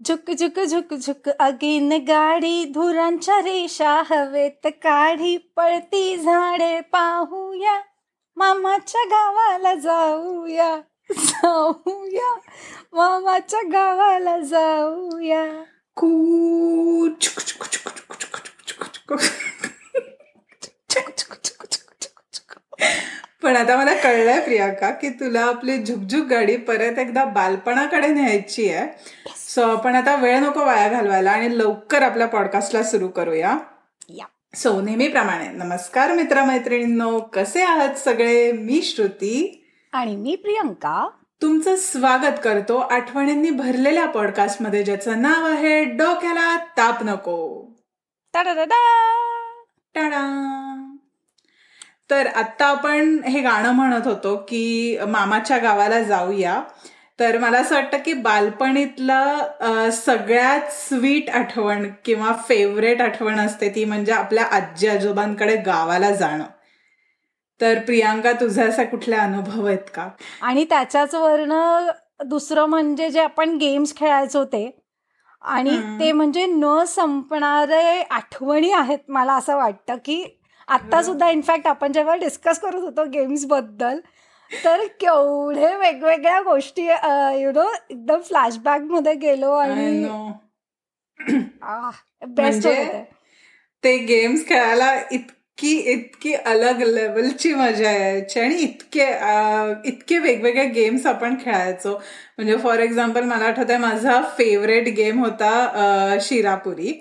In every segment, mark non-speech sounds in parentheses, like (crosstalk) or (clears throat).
झुक झुक झुक झुक अगीन गाडी धुरांच्या रेषा हवेत काढी पळती झाडे पाहूया मामाच्या गावाला जाऊया जाऊया मामाच्या गावाला जाऊया कू पण आता मला कळलंय प्रियांका की तुला आपली झुकझुक गाडी परत एकदा बालपणाकडे न्यायची आहे सो आपण आता वेळ नको वाया घालवायला आणि लवकर आपल्या पॉडकास्टला सुरू करूया. या. सो नेहमीप्रमाणे नमस्कार मित्रमैत्रिणींनो कसे आहात सगळे? मी श्रुती. आणि मी प्रियंका. तुमचं स्वागत करतो आठवणींनी भरलेल्या पॉडकास्टमध्ये ज्याचं नाव आहे डोक्याला ताप नको. टाडा! तर आत्ता आपण हे गाणं म्हणत होतो की मामाच्या गावाला जाऊया. तर मला असं वाटतं की बालपणीतलं सगळ्यात स्वीट आठवण किंवा फेवरेट आठवण असते ती म्हणजे आपल्या आजी आजोबांकडे गावाला जाणं. तर प्रियांका तुझे असे कुठले अनुभव आहेत का? आणि त्याच्याच वरनं दुसरं म्हणजे जे आपण गेम्स खेळायचो ते. आणि. ते म्हणजे न संपणारे आठवणी आहेत मला असं वाटतं की आता सुद्धा इनफॅक्ट आपण जेव्हा डिस्कस करत होतो गेम्सबद्दल तर केवढे वेगवेगळ्या गोष्टी यु नो एकदम फ्लॅशबॅकमध्ये गेलो आणि. बेस्ट (clears throat) म्हणजे ते गेम्स खेळायला इतकी इतकी अलग लेवलची मजा यायची आणि इतके इतके वेगवेगळे गेम्स आपण खेळायचो. म्हणजे फॉर एक्झाम्पल मला आठवतंय माझा फेवरेट गेम होता शिरापुरी.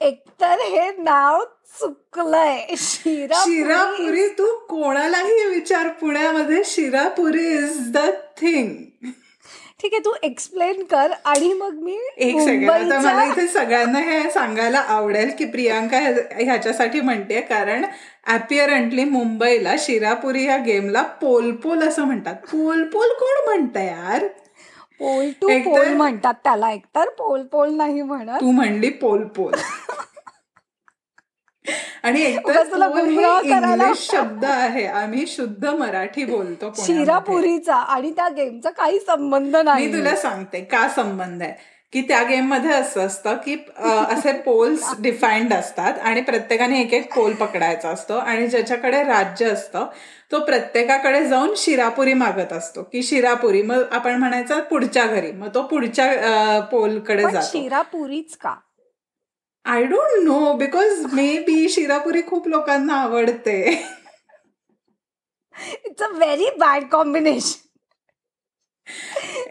एकतर हे नाव चुकलंय. शिरा शिरापुरी तू कोणालाही विचार पुण्यामध्ये. शिरापुरी इज द थिंग ठीक आहे तू एक्सप्लेन कर आणि मग मी एक सेकंड मला इथे सगळ्यांना हे सांगायला आवडेल की प्रियांका ह्या- ह्याच्यासाठी म्हणते कारण अपिअरंटली मुंबईला शिरापुरी या गेमला पोलपोल असं म्हणतात. पोलपोल कोण म्हणतं यार? पोल टू पोल म्हणतात त्याला एकतर. पोल पोल नाही म्हणत. तू म्हणली पोलपोल (laughs) आणि एकतर इंग्लिश शब्द आहे. आम्ही शुद्ध मराठी बोलतो. शिरापुरीचा आणि त्या गेमचा काही संबंध मी नाही तुला सांगते का संबंध आहे? की त्या गेममध्ये असं असतं की असे पोल्स (laughs) डिफाईन्ड असतात आणि प्रत्येकाने एक एक पोल पकडायचा असतो आणि ज्याच्याकडे राज्य असतं तो प्रत्येकाकडे जाऊन शिरापुरी मागत असतो. की शिरापुरी मग आपण म्हणायचं पुढच्या घरी मग तो पुढच्या पोलकडे जातो. शिरापुरीच का? I don't know because may be शिरापुरी खूप लोकांना आवडते. It's a very bad combination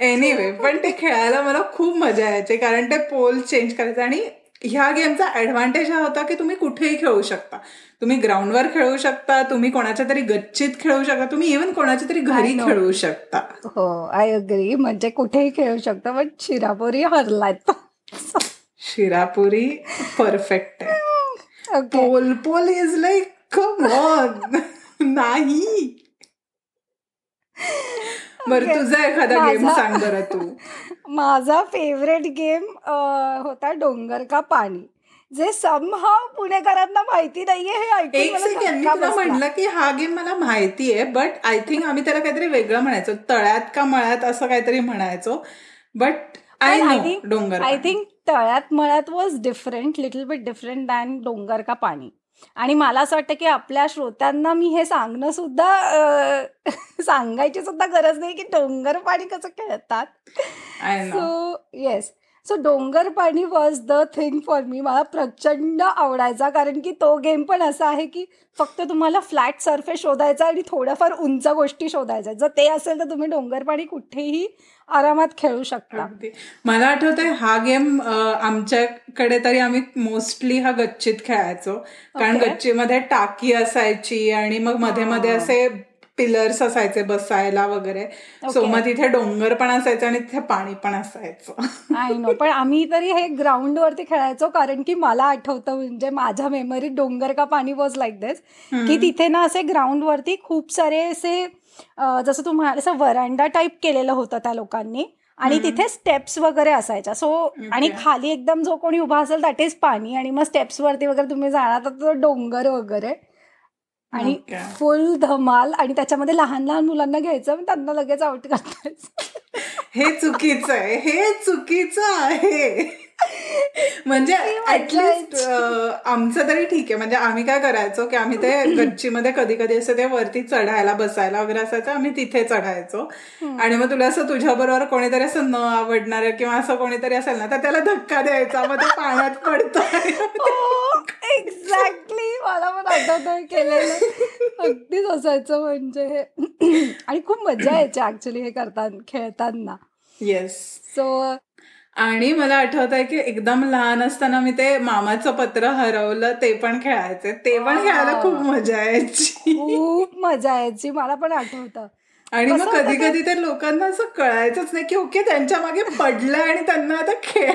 anyway पण ते खेळायला मला खूप मजा यायची कारण ते पोल चेंज करायचं आणि ह्या गेमचा ऍडव्हान्टेज हा होता की तुम्ही कुठेही खेळू शकता. तुम्ही ग्राउंडवर खेळू शकता तुम्ही कोणाच्या तरी गच्चीत खेळू शकता तुम्ही इव्हन कोणाच्या तरी घरी. खेळू शकता. हो आय अग्री म्हणजे कुठेही खेळू शकतो पण शिरापुरी हरलाय शिरापुरी परफेक्ट आहे. पोल पोल इज लाईक कम ऑन नाही. बरं. तुझा एखादा गेम सांग बरं तू. (laughs) माझा फेवरेट गेम होता डोंगर का पाणी. जे समहाव पुणेकरांना माहिती नाहीये हे ऐकून एक सेकंड तुला. म्हणलं की हा गेम मला माहिती आहे बट आय थिंक आम्ही त्याला काहीतरी वेगळं म्हणायचो. तळ्यात का मळ्यात असं काहीतरी म्हणायचो. बट आय थिंक डोंगर आय थिंक तळ्यात मळ्यात was different little bit different than डोंगर का पाणी. आणि मला असं वाटतं की आपल्या श्रोत्यांना मी हे सांगणं सुद्धा (laughs) सांगायची सुद्धा गरज नाही की डोंगर पाणी कसं खेळतात. सो येस सो डोंगर पाणी was the thing for me मला प्रचंड आवडायचा कारण की तो गेम पण असा आहे की फक्त तुम्हाला फ्लॅट सरफेस शोधायचा आणि थोड्याफार उंच गोष्टी शोधायच्या. जर ते असेल तर तुम्ही डोंगर पाणी कुठेही आरामात खेळू शकता. मला आठवतंय हा गेम आमच्याकडे तरी आम्ही मोस्टली हा गच्चीत खेळायचो. कारण Okay. गच्चीमध्ये टाकी असायची आणि मग मध्ये मध्ये. असे पिलर्स असायचे बसायला वगैरे. सो. मग तिथे डोंगर पण असायचं आणि तिथे पाणी पण असायचं. आय नो पण आम्ही तरी हे ग्राउंडवरती खेळायचो कारण की मला आठवतं म्हणजे माझ्या मेमरीत डोंगर का पाणी वॉज लाईक दिस की तिथे ना असे ग्राउंडवरती खूप सारे असे जसं तू म्हणाल असं वरांडा टाईप केलेलं होतं त्या लोकांनी. आणि. तिथे स्टेप्स वगैरे असायच्या. सो आणि खाली एकदम जो कोणी उभा असेल दॅट इज पाणी. आणि मग स्टेप्स वरती वगैरे तुम्ही जाणार तर डोंगर वगैरे. आणि. फुल धमाल आणि त्याच्यामध्ये लहान लहान मुलांना घ्यायचं आणि त्यांना लगेच आउट करतायचं हे चुकीचं आहे हे चुकीचं आहे. म्हणजे ऍटलिस्ट आमचं तरी ठीक आहे. म्हणजे आम्ही काय करायचो की आम्ही ते गच्चीमध्ये कधी कधी असं ते वरती चढायला बसायला वगैरे असायचं आम्ही तिथे चढायचो. आणि मग तुला असं तुझ्या बरोबर कोणीतरी असं न आवडणार किंवा असं कोणीतरी असेल ना तर त्याला धक्का द्यायचा. मग ते पाण्यात पडतो (laughs) एक्झॅक्टली मला पण आठवत केलेलं. अगदीच असायचं म्हणजे आणि खूप मजा यायची ऍक्च्युली हे करताना खेळताना. येस सो आणि मला आठवत आहे की एकदम लहान असताना मी ते मामाचं पत्र हरवलं ते पण खेळायचे. ते पण खेळायला खूप मजा यायची. खूप मजा यायची. मला पण आठवतं. आणि मग कधी कधी तर लोकांना असं कळायचंच नाही की ओके त्यांच्या मागे पडलं आणि त्यांना आता खेळ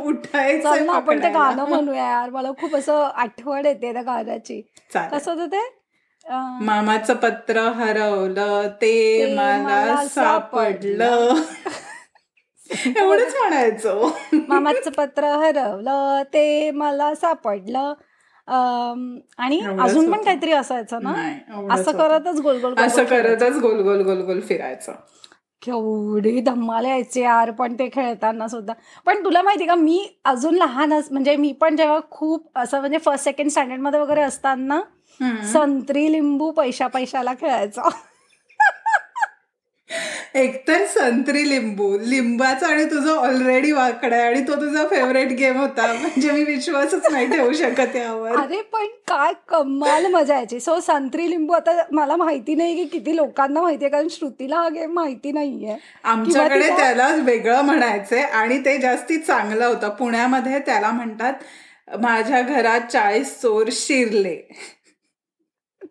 उठायचं आपण ते गाणं म्हणूया यार. मला खूप असं आठवण येते त्या गाण्याची. कसं होतं ते? मामाचं पत्र हरवलं ते मला सापडलं. एवढंच म्हणायचं. मामाचं पत्र हरवलं ते मला सापडलं. आणि अजून पण काहीतरी असायचं ना? असं करतच गोल गोल असं करतच गोल गोल गोल गोल फिरायचं. केवढी धम्माल यायचे यार पण ते खेळताना सुद्धा. पण तुला माहिती का मी अजून लहान म्हणजे मी पण जेव्हा खूप असं म्हणजे फर्स्ट सेकंड स्टँडर्डमध्ये वगैरे असताना संत्री लिंबू पैशा पैशाला खेळायचं. एकतर संत्री लिंबू लिंबाचा आणि तुझं ऑलरेडी वाकड आहे आणि तो तुझा फेवरेट गेम होता. म्हणजे मी विश्वासच नाही ठेवू शकत यावर. अरे पण काय कमाल मजा यायची. सो संत्री लिंबू आता मला माहिती नाही की किती लोकांना माहिती आहे कारण श्रुतीला हा गेम माहिती नाहीये. आमच्याकडे त्याला वेगळं म्हणायचंय आणि ते जास्ती चांगलं होतं. पुण्यामध्ये त्याला म्हणतात माझ्या घरात चाळीस चोर शिरले.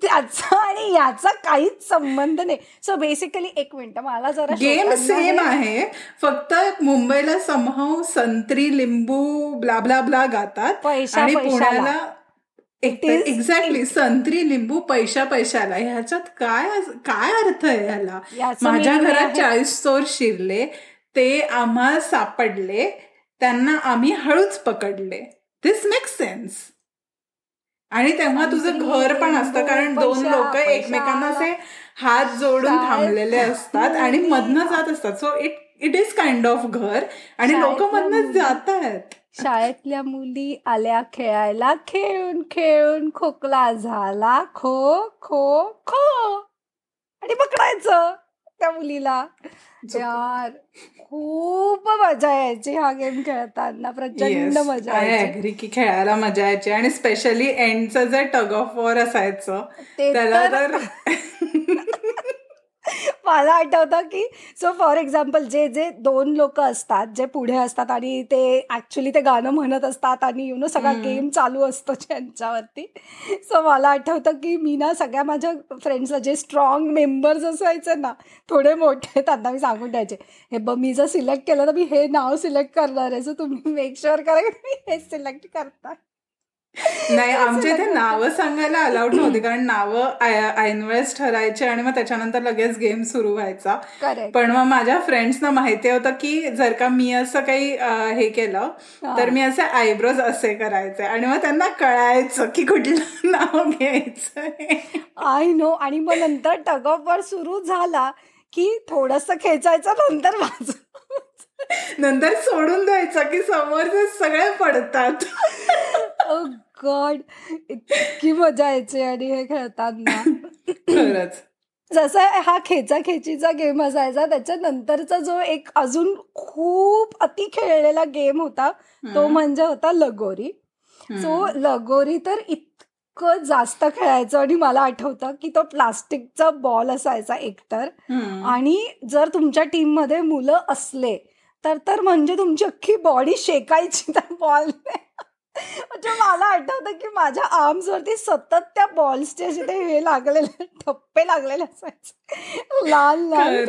त्याचा आणि याचा काहीच संबंध नाही. सो बेसिकली एक मिनिट मला जरा गेम सेम आहे. फक्त मुंबईला समहाव संत्री लिंबू ब्ला ब्ला ब्ला गातात. आणि पुण्याला एक्झॅक्टली संत्री लिंबू पैशा पैशाला. ह्याच्यात काय काय अर्थ आहे ह्याला? माझ्या घरात चाळीस चोर शिरले. ते आम्हा सापडले. त्यांना आम्ही हळूच पकडले. दिस मेक सेन्स आणि तेव्हा तुझं घर पण असतं कारण दोन लोक एकमेकांना असे हात जोडून थांबलेले असतात आणि मधनं जात असतात. So it it is kind of घर. आणि लोक मधनं जात आहेत शाळेतल्या मुली आल्या खेळायला खेळून खेळून खोकला झाला खो खो खो आणि पकडायचं. त्या मुलीला. यार खूप मजा यायची हा गेम खेळताना. प्रचंड मजा यायची. की खेळायला मजा यायची आणि स्पेशली एंडचं जे टग ऑफ वॉर असायचं त्याला तर (laughs) मला आठवतं की सो फॉर एक्झाम्पल जे जे दोन लोक असतात जे पुढे असतात आणि ते ऍक्च्युली ते गाणं म्हणत असतात आणि यु नो सगळा गेम चालू असतो त्यांच्यावरती सो मला आठवतं की मी ना सगळ्या माझ्या फ्रेंड्सला जे स्ट्रॉंग मेंबर्स असायचे ना थोडे मोठे त्यांना मी सांगून द्यायचे हे ब मी जर सिलेक्ट केलं तर मी हे नाव सिलेक्ट करणार आहे. सो तुम्ही मेक शुअर करा की मी हे सिलेक्ट करता नाही (laughs) आमच्या इथे नावं सांगायला अलाउड नव्हती कारण नावं ऐनवेळेस ठरायचे आणि मग त्याच्यानंतर लगेच गेम सुरू व्हायचा. पण मग माझ्या फ्रेंड्सना माहिती होतं की जर का मी असं काही हे केलं तर मी असे आयब्रोज असे करायचे. आणि मग त्यांना कळायचं की कुठलं (laughs) नाव घ्यायचं आय नो आणि मग नंतर टगॉफवर सुरू झाला की थोडस खेचायचं नंतर वाजू नंतर सोडून द्यायचं की समोरचे सगळे पडतात. (laughs) गॉड इतकी मजा यायची आणि हे खेळताना. खरंच. जसं हा खेचा खेचीचा गेम असायचा त्याच्यानंतरचा जो एक अजून खूप अति खेळलेला गेम होता तो म्हणजे होता लगोरी. सो लगोरी तर इतकं जास्त खेळायचं आणि मला आठवतं की तो प्लास्टिकचा बॉल असायचा एकतर. आणि जर तुमच्या टीममध्ये मुलं असले तर तर म्हणजे तुमची अख्खी बॉडी शेकायची त्या बॉलने म्हणजे मला आठवतं की माझ्या आर्म्स वरती सतत त्या बॉल्सचे असे ते हे लागलेले टप्पे लागलेले असायचे. लाल लाल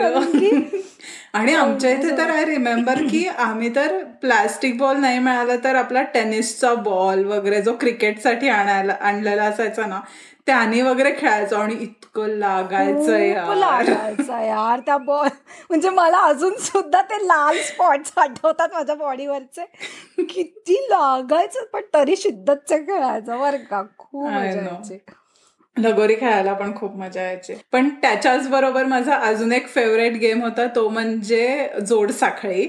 आणि आमच्या इथे तर आय रिमेंबर की आम्ही तर प्लास्टिक बॉल नाही मिळाला तर आपला टेनिसचा बॉल वगैरे जो क्रिकेटसाठी आणायला आणलेला असायचा ना त्याने वगैरे खेळायचो आणि इतकं लागायचं यार. लागायचं यार त्या बॉल म्हणजे मला अजून सुद्धा ते लाल स्पॉट्स आठवतात माझ्या बॉडीवरचे. किती लागायचं पण तरी शिद्दतचे खेळायचं बरं का खूप लगोरी खेळायला पण खूप मजा यायची. पण त्याच्याच बरोबर माझा अजून एक फेवरेट गेम होता तो म्हणजे जोड साखळी.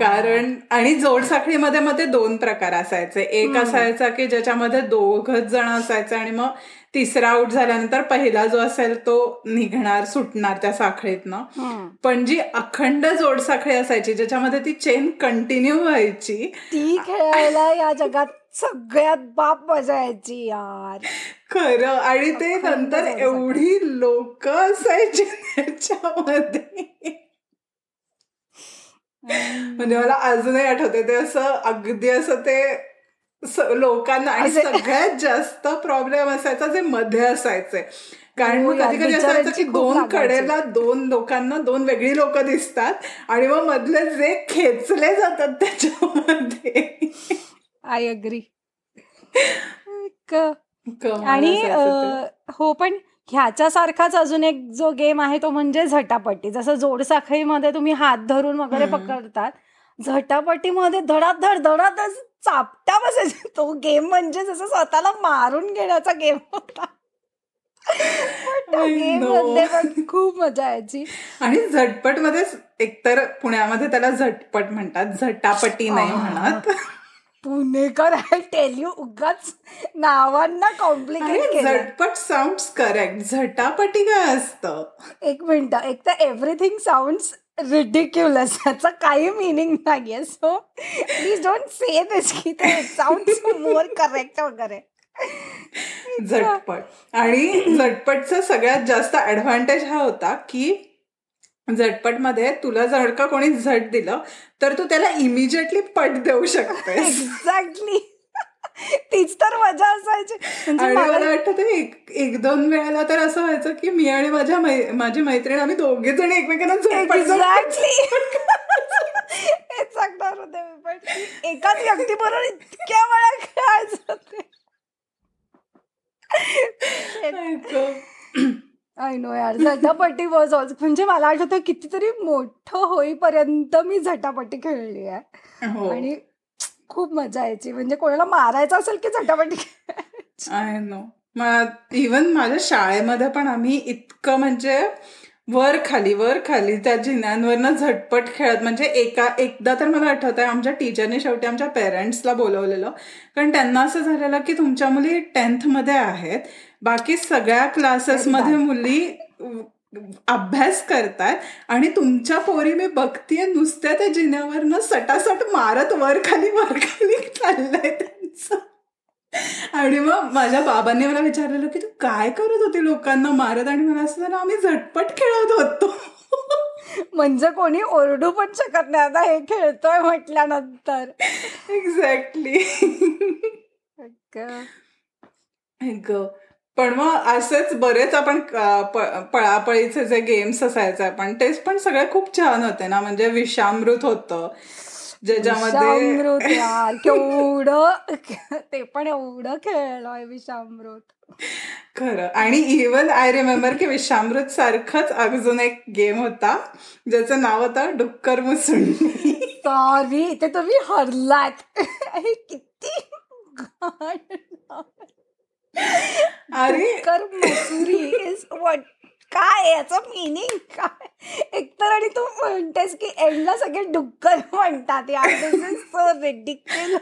कारण आणि जोड साखळीमध्ये मध्ये दोन प्रकार असायचे. एक असायचा की ज्याच्यामध्ये दोघच जण असायचे आणि मग तिसरा आउट झाल्यानंतर पहिला जो असेल तो निघणार सुटणार त्या साखळीतनं. पण जी अखंड जोड साखळी असायची ज्याच्यामध्ये ती चेन कंटिन्यू व्हायची ती खेळायला या जगात सगळ्यात बाप मजा यायची यार. खरं. आणि ते नंतर एवढी लोक असायची त्याच्यामध्ये. म्हणजे मला अजूनही आठवते ते असं अगदी असं ते लोकांना आणि सगळ्यात जास्त प्रॉब्लेम असायचा जे मध्ये असायचे. कारण मग कधी कधी असायचं की दोन कडेला दोन लोकांना दोन वेगळी लोक दिसतात आणि मग मधले जे खेचले जातात त्याच्यामध्ये. आय अग्री (laughs) आणि हो पण ह्याच्यासारखाच अजून एक जो गेम आहे तो म्हणजे झटापट्टी जसं जोडसाखळीमध्ये तुम्ही हात धरून वगैरे पकडतात. झटापट्टीमध्ये धडाधड धडाधड चापटा बसायचा. तो गेम म्हणजे जसं स्वतःला मारून घेण्याचा गेम होता. खूप मजा यायची. आणि झटपटमध्ये एकतर पुण्यामध्ये त्याला झटपट म्हणतात झटापट्टी नाही म्हणत. पुणेकर आय टेल यू उगाच नावांना कॉम्प्लिकेट झटपट साऊंड करेक्ट झटापटी काय असतं? एक मिनिट एक तर एव्हरीथिंग साऊंड रिडिक्युलस (laughs) याचा काही मिनिंग नाहीये. So please don't say this की ते साऊंड मोर करेक्ट वगैरे. झटपट. आणि झटपटचा सगळ्यात जास्त ऍडव्हान्टेज हा होता की झटपटमध्ये तुला जर का कोणी झट दिलं तर तू त्याला इमिजिएटली पट देऊ शकते एक्झॅक्टली (laughs) तीच तर मजा असायची. आणि मला वाटतं एक एक दोन वेळेला तर असं व्हायचं की मी आणि माझ्या माझी मैत्रीण आम्ही दोघे जण एकमेकांना एक्झॅक्टली हेच सांगणार होते मी पण एकाच व्यक्ती बरोबर इतक्या वेळा खेळायचं आय नो यार झटापट्टी वॉज ऑल्सो म्हणजे मला आठवतं कितीतरी मोठं होईपर्यंत मी झटापट्टी खेळली आहे. आणि खूप मजा यायची. म्हणजे कोणाला मारायचं असेल की झटापट्टी आय नो. इवन माझ्या शाळेमध्ये पण आम्ही इतकं म्हणजे वर खाली वर खाली त्या जिन्यांवरनं झटपट खेळत म्हणजे एका एकदा तर मला आठवत आहे आमच्या टीचरने शेवटी आमच्या पेरेंट्सला बोलवलेलं. कारण त्यांना असं झालेलं की तुमच्या मुली टेन्थमध्ये आहेत. बाकी सगळ्या क्लासेसमध्ये मुली अभ्यास करतात आणि तुमच्या पोरी मी बघतीये नुसत्या त्या जिन्यावरनं सटासट मारत वर खाली वर खाली चाललंय त्यांचं. आणि मग माझ्या बाबांनी मला विचारलेलं की तू काय करत होती लोकांना मारत? आणि मला असं झालं आम्ही झटपट खेळत होतो. म्हणजे कोणी ओरडू पण शकत नाही. आता हे खेळतोय म्हटल्यानंतर. एक्झॅक्टली पण मग असेच बरेच आपण पळापळीचे जे गेम्स असायचे आपण तेच पण सगळे खूप छान होते ना? म्हणजे विषामृत होतं. ज्याच्यामध्ये (laughs) यार केवढं (laughs) ते पण एवढं खेळलोय विषामृत. खरं. आणि इवन आय रिमेंबर की विषामृत सारखंच अजून एक गेम होता ज्याचं नाव होतं डुक्कर मुसुंडी. सॉरी ते तुम्ही हरलात. (laughs) किती अरे. कर मसुरी इज काय याचं मिनिंग काय? एकतर आणि तू म्हणतेस की एंडला सगळे डुक्कर म्हणतात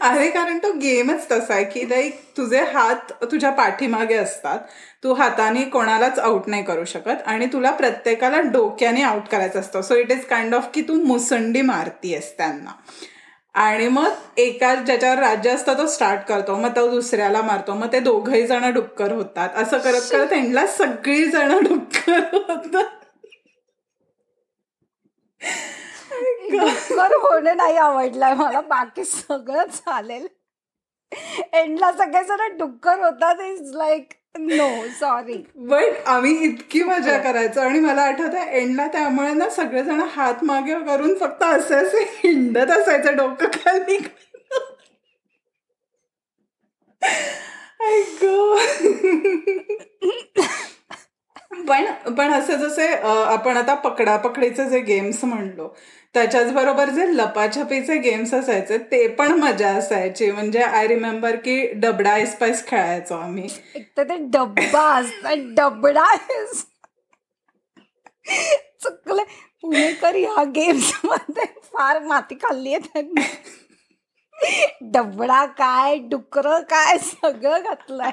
अरे कारण तो गेमच तसा आहे की लाईक तुझे हात तुझ्या पाठीमागे असतात. तू हाताने कोणालाच आउट नाही करू शकत आणि तुला प्रत्येकाला डोक्याने आउट करायचं असतं. So it is kind of की तू मुसंडी मारतीयस त्यांना. आणि मग एका ज्याच्यावर राज्य असतं तो स्टार्ट करतो. मग तो दुसऱ्याला मारतो. मग ते दोघही जण डुक्कर होतात. असं करत करत एंडला सगळी जण डुक्कर होतात. होणे नाही आवडलाय मला बाकी सगळं चालेल. एंडला सगळेजण डुक्कर होतात. Is like no sorry but आम्ही इतकी मजा करायचो आणि मला आठवतं एंडला त्यामुळे ना सगळेजण हात मागे करून फक्त असे असे हिंडत असायचं डोकं खाली पण पण असं जसे आपण आता पकडापकडीचे जे गेम्स म्हणलो त्याच्याच बरोबर जे लपाछपीचे गेम्स असायचे ते पण मजा असायची. म्हणजे आय रिमेंबर की डबडा स्पाइस खेळायचो आम्ही. एक तर ते डब्बा डबडा चुकलं. पुणेकर ह्या गेम्समध्ये फार माती खाल्ली आहे त्यांनी. डबडा काय डुकर काय सगळं घातलंय.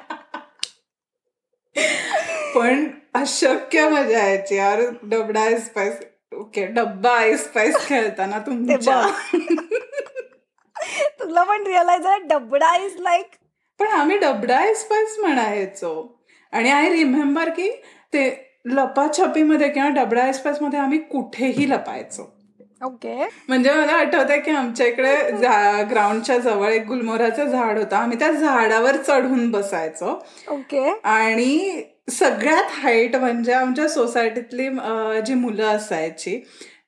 पण अशक्य मजा यायची यार. डबडा आईस स्पाइस ओके डब्बा आईस स्पाइस खेळताना तुमच्या तुला पण रिअलाइज आहे डबडा इज लाईक पण आम्ही डबडा आईस स्पाइस म्हणायचो. आणि आय रिमेंबर की ते लपाछपीमध्ये किंवा डबडा एक्सप्रेस मध्ये आम्ही कुठेही लपायचो. ओके. म्हणजे मला आठवत की आमच्या इकडे ग्राउंडच्या जवळ एक गुलमोहराचं झाड होतं. आम्ही त्या झाडावर चढून बसायचो. ओके. आणि सगळ्यात हाईट म्हणजे आमच्या सोसायटीतली जी मुलं असायची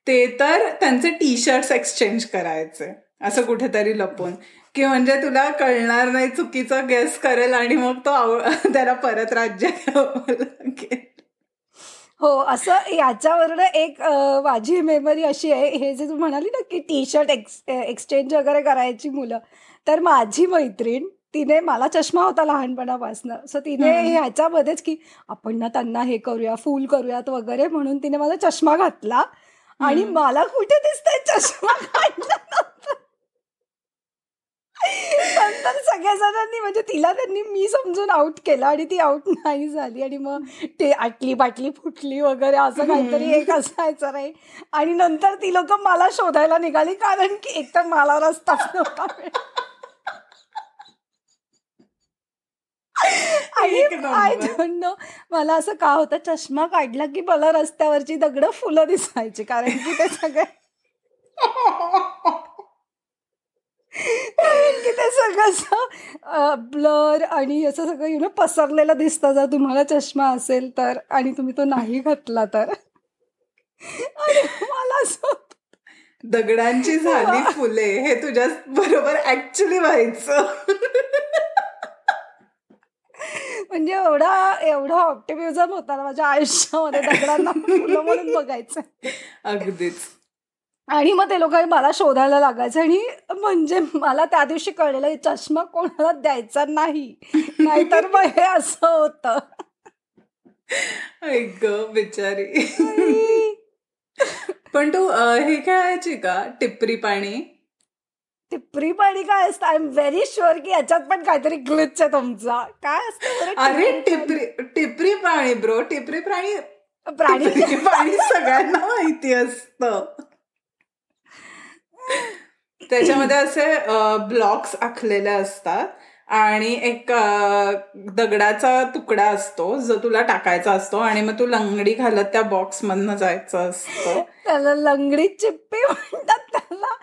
ते तर त्यांचे टी शर्ट्स एक्सचेंज करायचे. असं कुठेतरी लपून. की म्हणजे तुला कळणार नाही चुकीचं गेस करेल आणि मग तो (laughs) त्याला परत राज्य लागेल. हो असं याच्यावरनं एक माझी मेमरी अशी आहे हे जे तू म्हणाली ना की टी शर्ट एक्स एक्सचेंज वगैरे करायची मुलं तर माझी मैत्रीण तिने मला चष्मा होता लहानपणापासून. सो तिने ह्याच्यामध्येच की आपण ना त्यांना हे करूया फूल करूयात वगैरे म्हणून तिने माझा चष्मा घातला. आणि मला कुठे दिसतंय चष्मा काढला नंतर सगळ्या जणांनी म्हणजे तिला त्यांनी मी समजून आउट केलं आणि ती आउट नाही झाली. आणि मग ते आटली बाटली फुटली वगैरे असं काहीतरी एक असायचं नाही. आणि नंतर ती लोक मला शोधायला निघाली कारण की एकतर मला रस्ता आणि मला असं का होतं चष्मा काढला की मला रस्त्यावरची दगड फुलं दिसायची कारण की ते सगळे की सगळं ब्लर आणि असं सगळं यु नो पसरलेलं दिसतं. जर तुम्हाला चष्मा असेल तर आणि तुम्ही तो नाही घातला तर. मला असं दगडांची झाली फुले हे तुझ्या बरोबर ऍक्च्युली व्हायचं. म्हणजे एवढा एवढा ऑप्टिमिझम होता ना माझ्या आयुष्यामध्ये दगडांना फुलं म्हणून बघायचं. (laughs) अगदीच. आणि मग ते लोक मला शोधायला लागायचं आणि म्हणजे मला त्या दिवशी कळलेलं चष्मा कोणाला द्यायचा नाही. नाहीतर मग हे असं होत. ऐक बिचारी. पण तू हे खेळायची का? टिपरी पाणी? टिपरी पाणी काय असतं? आय एम व्हेरी शुअर की याच्यात पण काहीतरी ग्लिच आहे तुमचा. काय असतं अरे टिपरी टिपरी पाणी ब्रो टिपरी प्राणी. प्राणी पाणी सगळ्यांना माहिती असतं. त्याच्यामध्ये असे ब्लॉक्स आखलेले असतात आणि एक दगडाचा तुकडा असतो जो तुला टाकायचा असतो आणि मग तू लंगडी घालत त्या बॉक्स मधनं जायचं असतं. त्याला लंगडी चिप्पी म्हणतात त्याला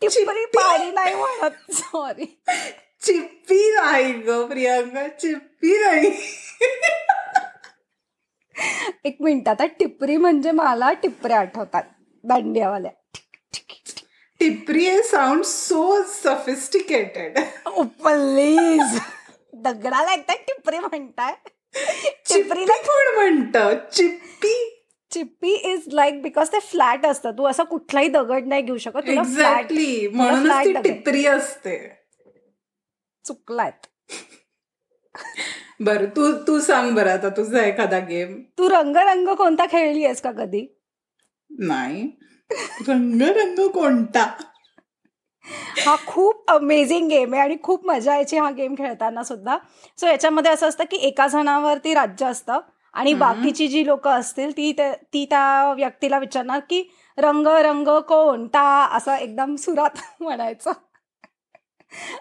टिप्परी पाणी नाही म्हणत सॉरी चिप्पी नाही ग प्रियांका चिप्पी नाही. एक मिनिट आता टिपरी म्हणजे मला टिपऱ्या आठवतात दांडियावाल्या. टिपरी साऊंड सो सफिस्टिकेटेड प्लीज दगडाला एकदा टिपरी म्हणताय. टिपरीला कोण म्हणत. चिप्पी चिप्पी इज लाईक बिकॉज ते फ्लॅट असतं. तू असा कुठलाही दगड नाही घेऊ शकत. एक्झॅक्टली म्हणून टिपरी असते. चुकलायत. बर तू तू सांग बरं आता. तुझा एखादा गेम तू रंग रंग कोणता खेळली आहेस का कधी? नाही. रंग रंग कोणता? हा खूप अमेझिंग गेम आहे आणि खूप मजा यायची हा गेम खेळताना सुद्धा. सो याच्यामध्ये असं असतं की एका जणावरती राज्य असतं आणि बाकीची जी लोक असतील ती ती त्या व्यक्तीला विचारणार की रंग रंग कोणता? असं एकदम सुरात (laughs) म्हणायचं.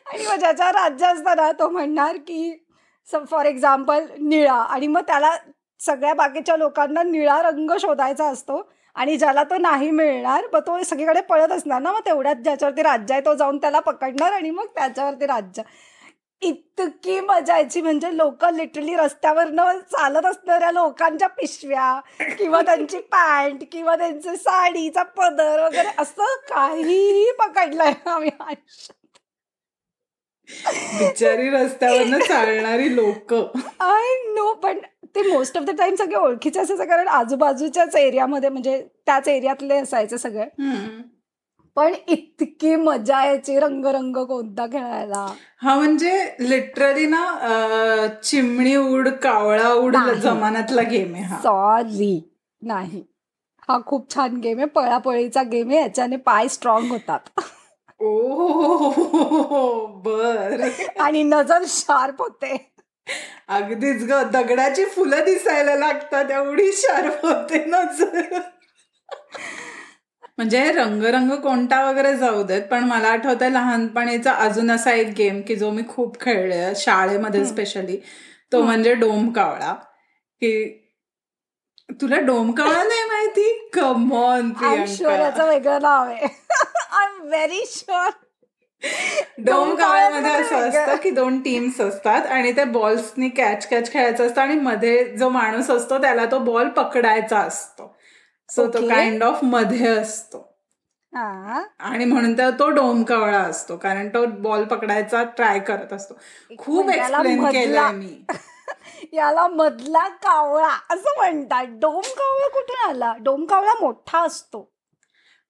आणि मग ज्याच्या राज्य असताना तो म्हणणार की फॉर एक्झाम्पल निळा. आणि मग त्याला सगळ्या बाकीच्या लोकांना निळा रंग शोधायचा असतो. आणि ज्याला तो नाही मिळणार मग तो सगळीकडे पळत असणार ना मग तेवढ्यात ज्याच्यावरती राज्य आहे तो जाऊन त्याला पकडणार आणि मग त्याच्यावरती राज्य. इतकी मजा यायची म्हणजे लोक लिटरली रस्त्यावरनं चालत असणाऱ्या लोकांच्या पिशव्या किंवा त्यांची पॅन्ट किंवा त्यांचे साडीचा पदर वगैरे असं काहीही पकडलंय आम्ही बिचारी रस्त्यावरनं चालणारी लोक. आय नो पण ते मोस्ट ऑफ द टाइम सगळे ओळखीचे असायचं कारण आजूबाजूच्याच एरियामध्ये म्हणजे त्याच एरियातले असायचे सगळे. पण इतकी मजा यायची रंगरंग कोणता खेळायला. हा म्हणजे लिटरली ना चिमणी उड कावळा उड. जमान्यातला गेम आहे हा. सॉरी नाही. हा खूप छान गेम आहे. पळापळीचा गेम आहे. याच्याने पाय स्ट्रॉंग होतात. ओ बर. आणि नजर शार्प होते. अगदीच ग. दगडाची फुलं दिसायला लागतात एवढी शार्प होते ना म्हणजे रंगरंग कोणता वगैरे जाऊ देत पण मला आठवतंय लहानपणीचा अजून असा एक गेम की जो मी खूप खेळले शाळेमध्ये. स्पेशली तो म्हणजे डोम कावळा. की तुला डोम कावळा नाही माहिती? कमॉन याचं वेगळं नाव आहे. आय एम व्हेरी शुअर डोम कावळ्यामध्ये कावळ्याचं असं. असतं की दोन टीम्स असतात आणि त्या बॉल्सनी कॅच कॅच खेळायचं असतं आणि मध्ये जो माणूस असतो त्याला तो बॉल पकडायचा असतो. सो तो. काइंड ऑफमध्ये असतो. आणि म्हणून तर तो डोम कावळा असतो कारण तो बॉल पकडायचा ट्राय करत असतो. खूप एक्सप्लेन केलंय मी. (laughs) याला मधला कावळा असं म्हणतात. डोम कावळा कुठे आला? डोम कावळा मोठा असतो.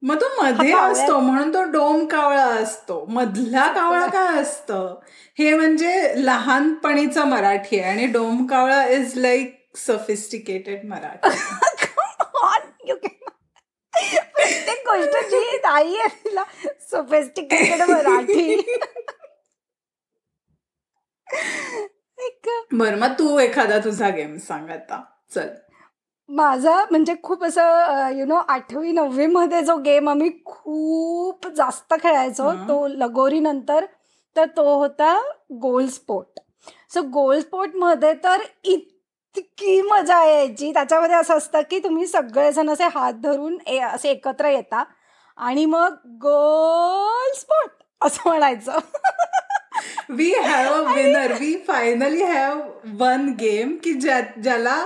मग तो मध्ये असतो म्हणून तो डोम कावळा असतो. मधला कावळा काय असतं? हे म्हणजे लहानपणीचं मराठी आहे आणि डोम कावळा इज लाईक सफिस्टिकेटेड मराठी. (laughs) प्रत्येक गोष्ट जी नाही आहे तिला सोफेस्टिकेटेड मराठी. (laughs) बर मग तू एखादा तुझा गेम सांग आता. चल. माझा म्हणजे खूप असं यु नो आठवी नववी मध्ये जो गेम आम्ही खूप जास्त खेळायचो. तो लगोरी नंतर तर तो होता गोल स्पोर्ट. सो गोल स्पोर्टमध्ये तर इतकी मजा यायची. त्याच्यामध्ये असं असतं की तुम्ही सगळेजण असे हात धरून ए- असे एकत्र येता आणि मग गोल स्पोर्ट असं म्हणायचं. We have a winner we finally have won game की ज्या ज्याला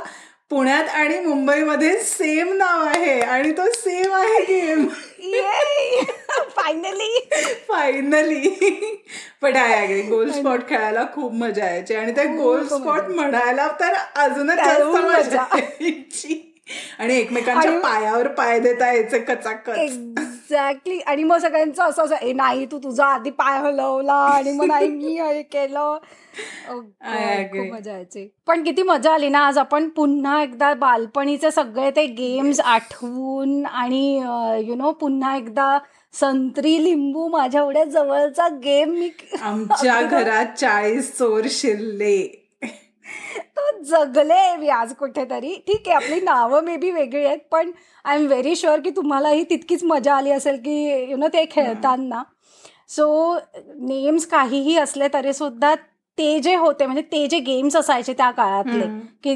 पुण्यात आणि मुंबईमध्ये सेम नाव आहे. आणि तो सेम आहे गेम फायनली फायनली पण आहे गोल स्पॉट खेळायला खूप मजा यायची. आणि ते खूप गोल. स्पॉट म्हणायला तर अजूनच जास्त मजा. यायची. आणि एकमेकांच्या पायावर पाय देता यायचे कचाकच. एक्झॅक्टली आणि मग सगळ्यांचं असं असं ए नाही तू तुझा आधी पाय हलवला आणि मग नाही मी हे केलं. Oh. (laughs) खूप मजा यायची. पण किती मजा आली ना आज आपण पुन्हा एकदा बालपणीचे सगळे ते गेम्स आठवून आणि यु नो पुन्हा एकदा संत्री लिंबू माझ्या एवढ्या जवळचा गेम मी आमच्या घरात चाळीस चोर शिरले. (laughs) तो जगले मी आज कुठेतरी ठीक आहे आपली नावं मे बी वेगळी आहेत पण आय एम व्हेरी शुअर की तुम्हालाही तितकीच मजा आली असेल की यु नो ते खेळताना सो नेम्स काहीही असले तरी सुद्धा ते जे होते म्हणजे ते जे गेम्स असायचे त्या काळातले. की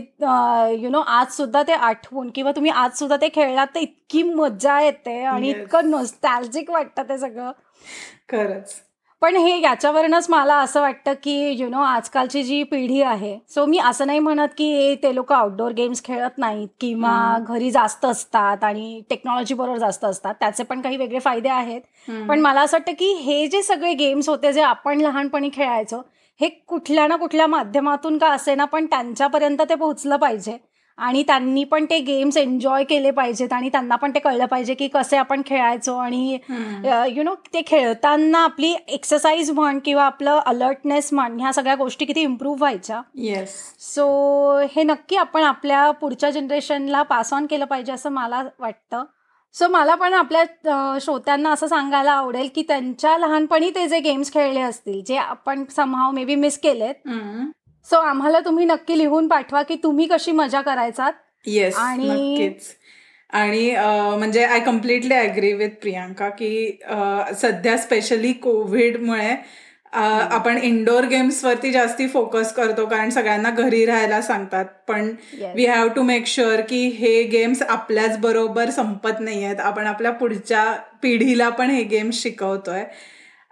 यु नो आज सुद्धा ते आठवून किंवा तुम्ही आज सुद्धा ते खेळलात तर इतकी मजा येते आणि. इतकं नॉस्टॅल्जिक वाटतं ते सगळं खरंच पण हे याच्यावरूनच मला असं वाटतं की यु नो आजकालची जी पिढी आहे सो मी असं नाही म्हणत की ते लोक आउटडोर गेम्स खेळत नाहीत किंवा. घरी जास्त असतात आणि टेक्नॉलॉजी बरोबर जास्त असतात त्याचे पण काही वेगळे फायदे आहेत. पण मला असं वाटतं की हे जे सगळे गेम्स होते जे आपण लहानपणी खेळायचो हे कुठल्या ना कुठल्या माध्यमातून का असे ना पण त्यांच्यापर्यंत ते पोहोचलं पाहिजे आणि त्यांनी पण ते गेम्स एन्जॉय केले पाहिजेत आणि त्यांना पण ते कळलं पाहिजे की कसे आपण खेळायचो आणि. यु नो ते खेळताना आपली एक्सरसाइज म्हण किंवा आपलं अलर्टनेस म्हण ह्या सगळ्या गोष्टी किती इम्प्रूव्ह व्हायच्या. येस सो हे नक्की आपण आपल्या पुढच्या जनरेशनला पास ऑन केलं पाहिजे असं मला वाटतं. सो मला पण आपल्या श्रोत्यांना असं सांगायला आवडेल की त्यांच्या लहानपणी ते जे गेम्स खेळले असतील जे आपण समहाव मे बी मिस केलेत सो आम्हाला तुम्ही नक्की लिहून पाठवा की तुम्ही कशी मजा करायचात. येस आणि- आणि म्हणजे I completely agree with Priyanka की सध्या स्पेशली कोविडमुळे आपण इंडोर गेम्सवरती जास्ती फोकस करतो कारण सगळ्यांना घरी राहायला सांगतात. पण. We have to make sure की हे गेम्स आपल्याच बरोबर संपत नाही आहेत आपण आपल्या पुढच्या पिढीला पण हे गेम्स शिकवतोय.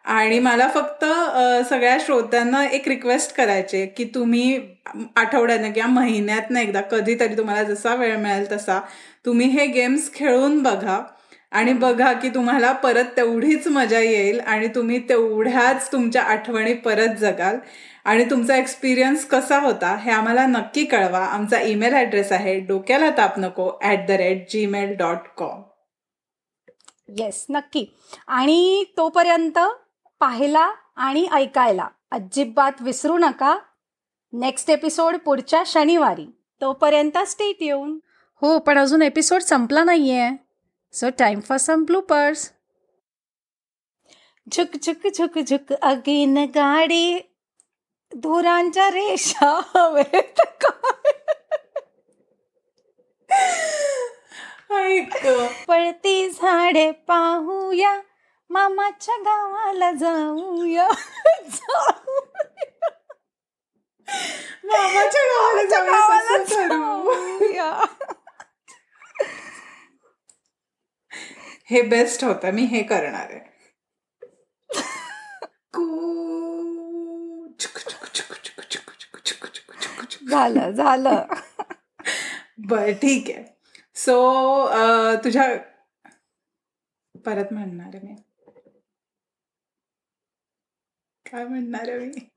आणि मला फक्त सगळ्या श्रोत्यांना एक रिक्वेस्ट करायची की तुम्ही आठवड्यानं किंवा महिन्यातनं एकदा कधीतरी तुम्हाला जसा वेळ मिळेल तसा तुम्ही हे गेम्स खेळून बघा आणि बघा की तुम्हाला परत तेवढीच मजा येईल आणि तुम्ही तेवढ्याच तुमच्या आठवणी परत जगाल. आणि तुमचा एक्सपिरियन्स कसा होता हे आम्हाला नक्की कळवा. आमचा ईमेल ॲड्रेस आहे डोक्याला ताप नको at the rate Gmail dot com yes नक्की. आणि तोपर्यंत पाहायला आणि ऐकायला. अजिबात विसरू नका. नेक्स्ट एपिसोड पुढच्या शनिवारी. तोपर्यंत स्टेट येऊन हो पण अजून एपिसोड संपला नाहीये. So time for some bloopers झुक झुक झुक झुक अगेन गाडी. धुरांच्या रेषा हवेत. (laughs) पळती झाडे पाहूया. मामाच्या गावाला जाऊया मामाच्या गावाला जाऊया हे बेस्ट होतं मी हे करणार आहे झालं झालं बर ठीक आहे सो तुझ्या परत म्हणणार मी काय म्हणणार आहे मी?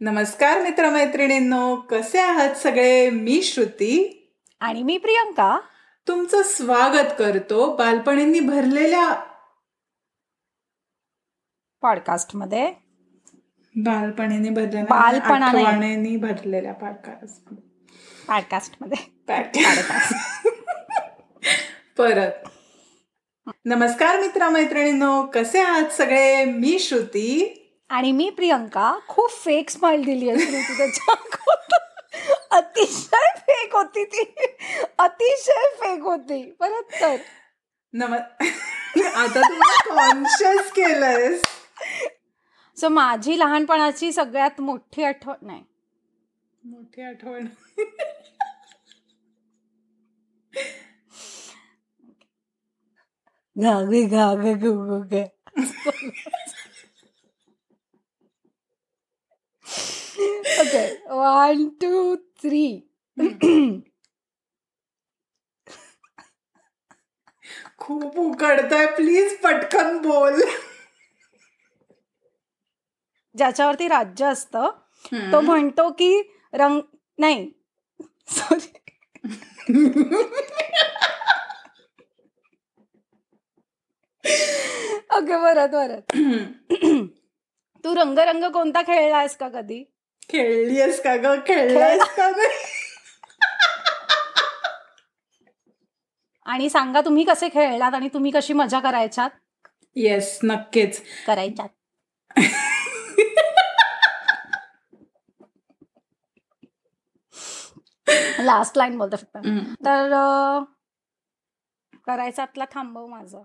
नमस्कार मित्रमैत्रिणींनो कसे आहात सगळे? मी श्रुती. आणि मी प्रियंका. तुमचं स्वागत करतो बालपणींनी भरलेल्या पॉडकास्टमध्ये बालपणीने भरलेल्या बालपणाने. भरलेल्या पॉडकास्ट पॉडकास्ट. मध्ये परत. नमस्कार मित्रमैत्रिणींनो कसे आहात सगळे? मी श्रुती. आणि मी प्रियंका. खूप फेक स्माइल दिली आहे श्रुती त्याच्या अतिशय फेक होती ती. अतिशय फेक होती. परत तर नम आता तुम्ही कॉन्शियस केलंयस. सो माझी लहानपणाची सगळ्यात मोठी आठवण नाही. मोठी आठवण. घागे घागे घूघू के खूब उकडत है प्लीज़ पटकन बोल। ज्याच्यावरती राज्य तो हम्म. म्हणतो की रंग नाही सॉरी ओके परत परत तू रंगरंग कोणता खेळलायस का कधी? खेळलीयस का ग? खेळलायस का ग? आणि सांगा तुम्ही कसे खेळलात आणि तुम्ही कशी मजा करायच्यात? येस नक्कीच. करायच्यात. (laughs) लास्ट लाईन बोलते फक्त. तर करायचं आतला थांबव माझं.